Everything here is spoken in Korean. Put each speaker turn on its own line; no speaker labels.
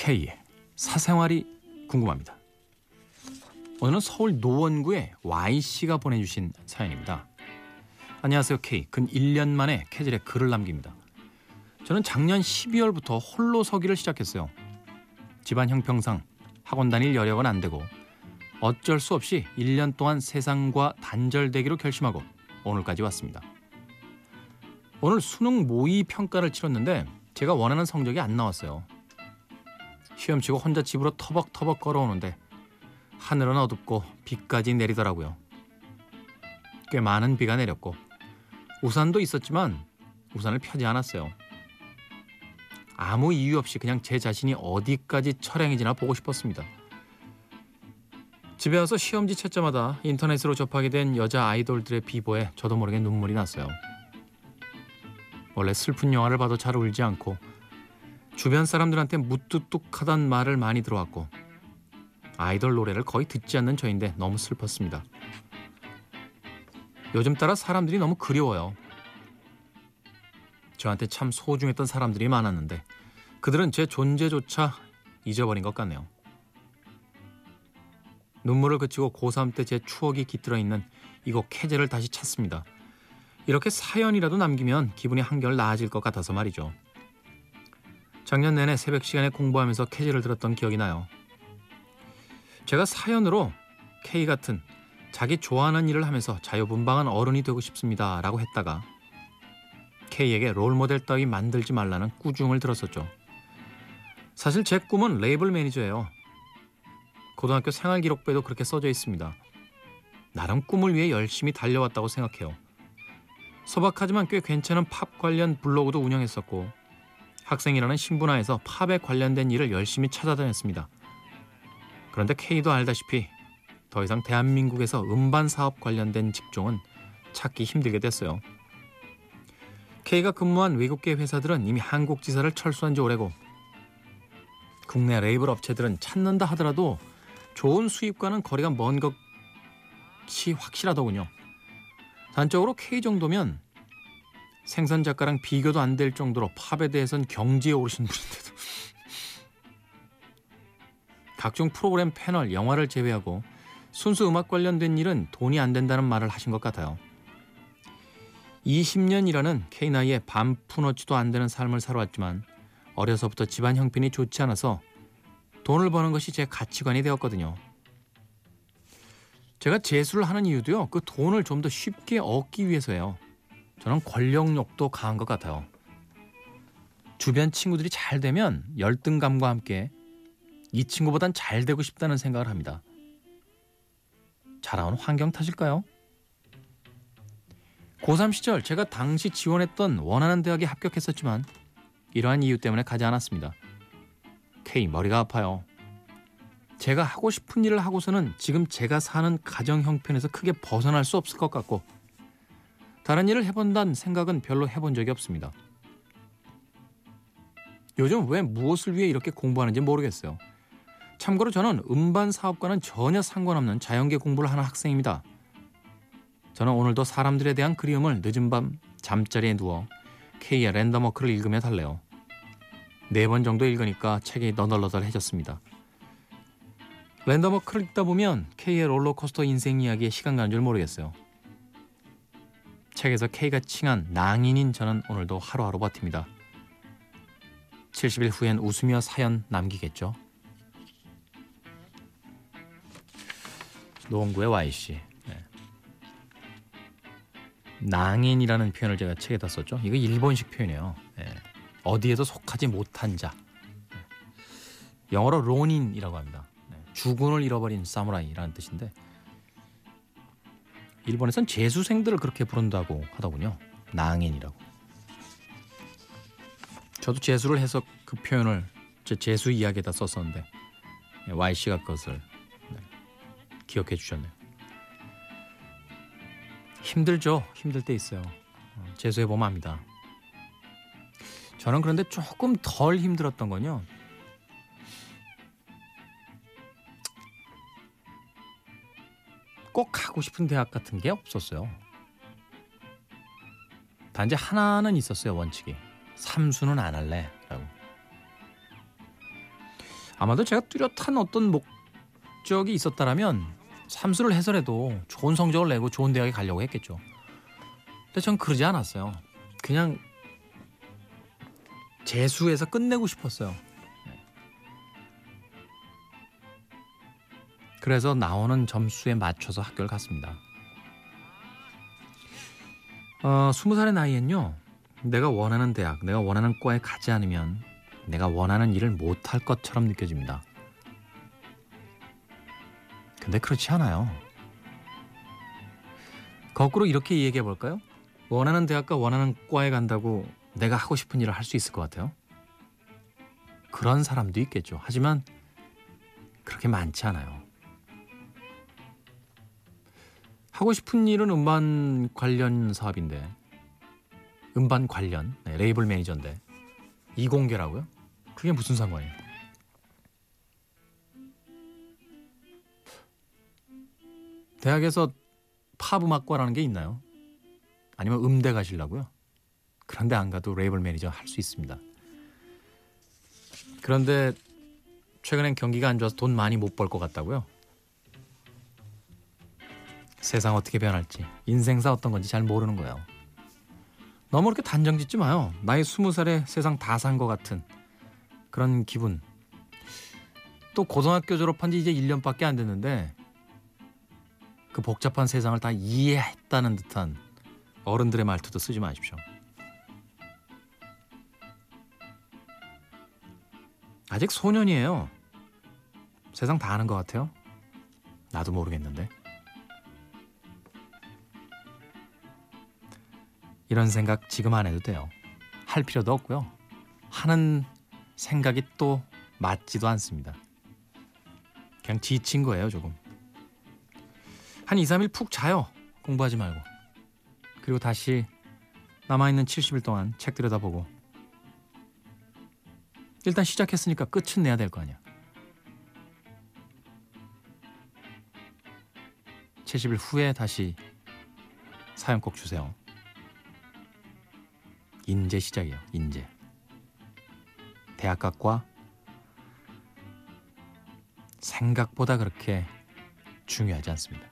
K의 사생활이 궁금합니다. 오늘은 서울 노원구의 Y씨가 보내주신 사연입니다. 안녕하세요 K. 근 1년 만에 캐즐에 글을 남깁니다. 저는 작년 12월부터 홀로 서기를 시작했어요. 집안 형평상 학원 다닐 여력은 안 되고 어쩔 수 없이 1년 동안 세상과 단절되기로 결심하고 오늘까지 왔습니다. 오늘 수능 모의 평가를 치렀는데 제가 원하는 성적이 안 나왔어요. 시험 치고 혼자 집으로 터벅터벅 걸어오는데 하늘은 어둡고 비까지 내리더라고요. 꽤 많은 비가 내렸고 우산도 있었지만 우산을 펴지 않았어요. 아무 이유 없이 그냥 제 자신이 어디까지 철행이지나 보고 싶었습니다. 집에 와서 시험지 찾자마다 인터넷으로 접하게 된 여자 아이돌들의 비보에 저도 모르게 눈물이 났어요. 원래 슬픈 영화를 봐도 잘 울지 않고 주변 사람들한테 무뚝뚝하단 말을 많이 들어왔고 아이돌 노래를 거의 듣지 않는 저인데 너무 슬펐습니다. 요즘 따라 사람들이 너무 그리워요. 저한테 참 소중했던 사람들이 많았는데 그들은 제 존재조차 잊어버린 것 같네요. 눈물을 그치고 고3 때 제 추억이 깃들어 있는 이곳 캐제를 다시 찾습니다. 이렇게 사연이라도 남기면 기분이 한결 나아질 것 같아서 말이죠. 작년 내내 새벽 시간에 공부하면서 캐제를 들었던 기억이 나요. 제가 사연으로 K 같은 자기 좋아하는 일을 하면서 자유분방한 어른이 되고 싶습니다. 라고 했다가 K에게 롤모델 따위 만들지 말라는 꾸중을 들었었죠. 사실 제 꿈은 레이블 매니저예요. 고등학교 생활 기록부에도 그렇게 써져 있습니다. 나름 꿈을 위해 열심히 달려왔다고 생각해요. 소박하지만 꽤 괜찮은 팝 관련 블로그도 운영했었고 학생이라는 신분하에서 팝에 관련된 일을 열심히 찾아다녔습니다. 그런데 K도 알다시피 더 이상 대한민국에서 음반 사업 관련된 직종은 찾기 힘들게 됐어요. K가 근무한 외국계 회사들은 이미 한국 지사를 철수한 지 오래고 국내 레이블 업체들은 찾는다 하더라도 좋은 수입과는 거리가 먼 것이 확실하더군요. 단적으로 K 정도면 생산 작가랑 비교도 안 될 정도로 팝에 대해선 경지에 오르신 분인데도 각종 프로그램 패널, 영화를 제외하고 순수 음악 관련된 일은 돈이 안 된다는 말을 하신 것 같아요. 20년이라는 K 나이에 반푼어치도 안 되는 삶을 살아왔지만 어려서부터 집안 형편이 좋지 않아서 돈을 버는 것이 제 가치관이 되었거든요. 제가 재수를 하는 이유도요. 그 돈을 좀 더 쉽게 얻기 위해서예요. 저는 권력욕도 강한 것 같아요. 주변 친구들이 잘 되면 열등감과 함께 이 친구보단 잘 되고 싶다는 생각을 합니다. 자라온 환경 탓일까요? 고3 시절 제가 당시 지원했던 원하는 대학에 합격했었지만 이러한 이유 때문에 가지 않았습니다. K 머리가 아파요. 제가 하고 싶은 일을 하고서는 지금 제가 사는 가정 형편에서 크게 벗어날 수 없을 것 같고 다른 일을 해본다는 생각은 별로 해본 적이 없습니다. 요즘 왜 무엇을 위해 이렇게 공부하는지 모르겠어요. 참고로 저는 음반 사업과는 전혀 상관없는 자연계 공부를 하는 학생입니다. 저는 오늘도 사람들에 대한 그리움을 늦은 밤 잠자리에 누워 K의 랜덤워크를 읽으며 달래요. 네 번 정도 읽으니까 책이 너덜너덜해졌습니다. 랜덤워크를 읽다 보면 K의 롤러코스터 인생 이야기에 시간 가는 줄 모르겠어요. 책에서 K가 칭한 낭인인 저는 오늘도 하루하루 버팁니다. 70일 후엔 웃으며 사연 남기겠죠. 노원구의 Y씨. 네. 낭인이라는 표현을 제가 책에다 썼죠. 이거 일본식 표현이에요. 네. 어디에도 속하지 못한 자. 네. 영어로 론인이라고 합니다. 네. 주군을 잃어버린 사무라이라는 뜻인데 일본에선 재수생들을 그렇게 부른다고 하더군요. 낭인이라고. 저도 재수를 해서 그 표현을 제 재수 이야기에다 썼었는데 Y씨가 그것을 기억해 주셨네요. 힘들죠. 힘들 때 있어요. 어, 재수해 보면 압니다. 저는 그런데 조금 덜 힘들었던 건요. 꼭 가고 싶은 대학 같은 게 없었어요. 단지 하나는 있었어요, 원칙이. 삼수는 안 할래. 라고. 아마도 제가 뚜렷한 어떤 목적이 있었다라면 삼수를 해서라도 좋은 성적을 내고 좋은 대학에 가려고 했겠죠. 근데 전 그러지 않았어요. 그냥 재수해서 끝내고 싶었어요. 그래서 나오는 점수에 맞춰서 학교를 갔습니다. 어, 20살의 나이엔요. 내가 원하는 대학, 내가 원하는 과에 가지 않으면 내가 원하는 일을 못할 것처럼 느껴집니다. 근데 그렇지 않아요. 거꾸로 이렇게 얘기해 볼까요? 원하는 대학과 원하는 과에 간다고 내가 하고 싶은 일을 할 수 있을 것 같아요? 그런 사람도 있겠죠. 하지만 그렇게 많지 않아요. 하고 싶은 일은 음반 관련 사업인데 음반 관련 네, 레이블 매니저인데 이공계라고요? 그게 무슨 상관이에요? 대학에서 팝 음악과라는 게 있나요? 아니면 음대 가시려고요? 그런데 안 가도 레이블 매니저 할 수 있습니다. 그런데 최근엔 경기가 안 좋아서 돈 많이 못 벌 것 같다고요? 세상 어떻게 변할지 인생사 어떤 건지 잘 모르는 거예요. 너무 그렇게 단정 짓지 마요. 나이 스무 살에 세상 다 산 것 같은 그런 기분. 또 고등학교 졸업한 지 이제 1년밖에 안 됐는데 그 복잡한 세상을 다 이해했다는 듯한 어른들의 말투도 쓰지 마십시오. 아직 소년이에요. 세상 다 아는 것 같아요. 나도 모르겠는데. 이런 생각 지금 안 해도 돼요. 할 필요도 없고요. 하는 생각이 또 맞지도 않습니다. 그냥 지친 거예요, 조금. 한 2, 3일 푹 자요. 공부하지 말고. 그리고 다시 남아있는 70일 동안 책 들여다보고 일단 시작했으니까 끝은 내야 될 거 아니야. 70일 후에 다시 사연 꼭 주세요. 인제 시작이에요. 인제. 대학각과 생각보다 그렇게 중요하지 않습니다.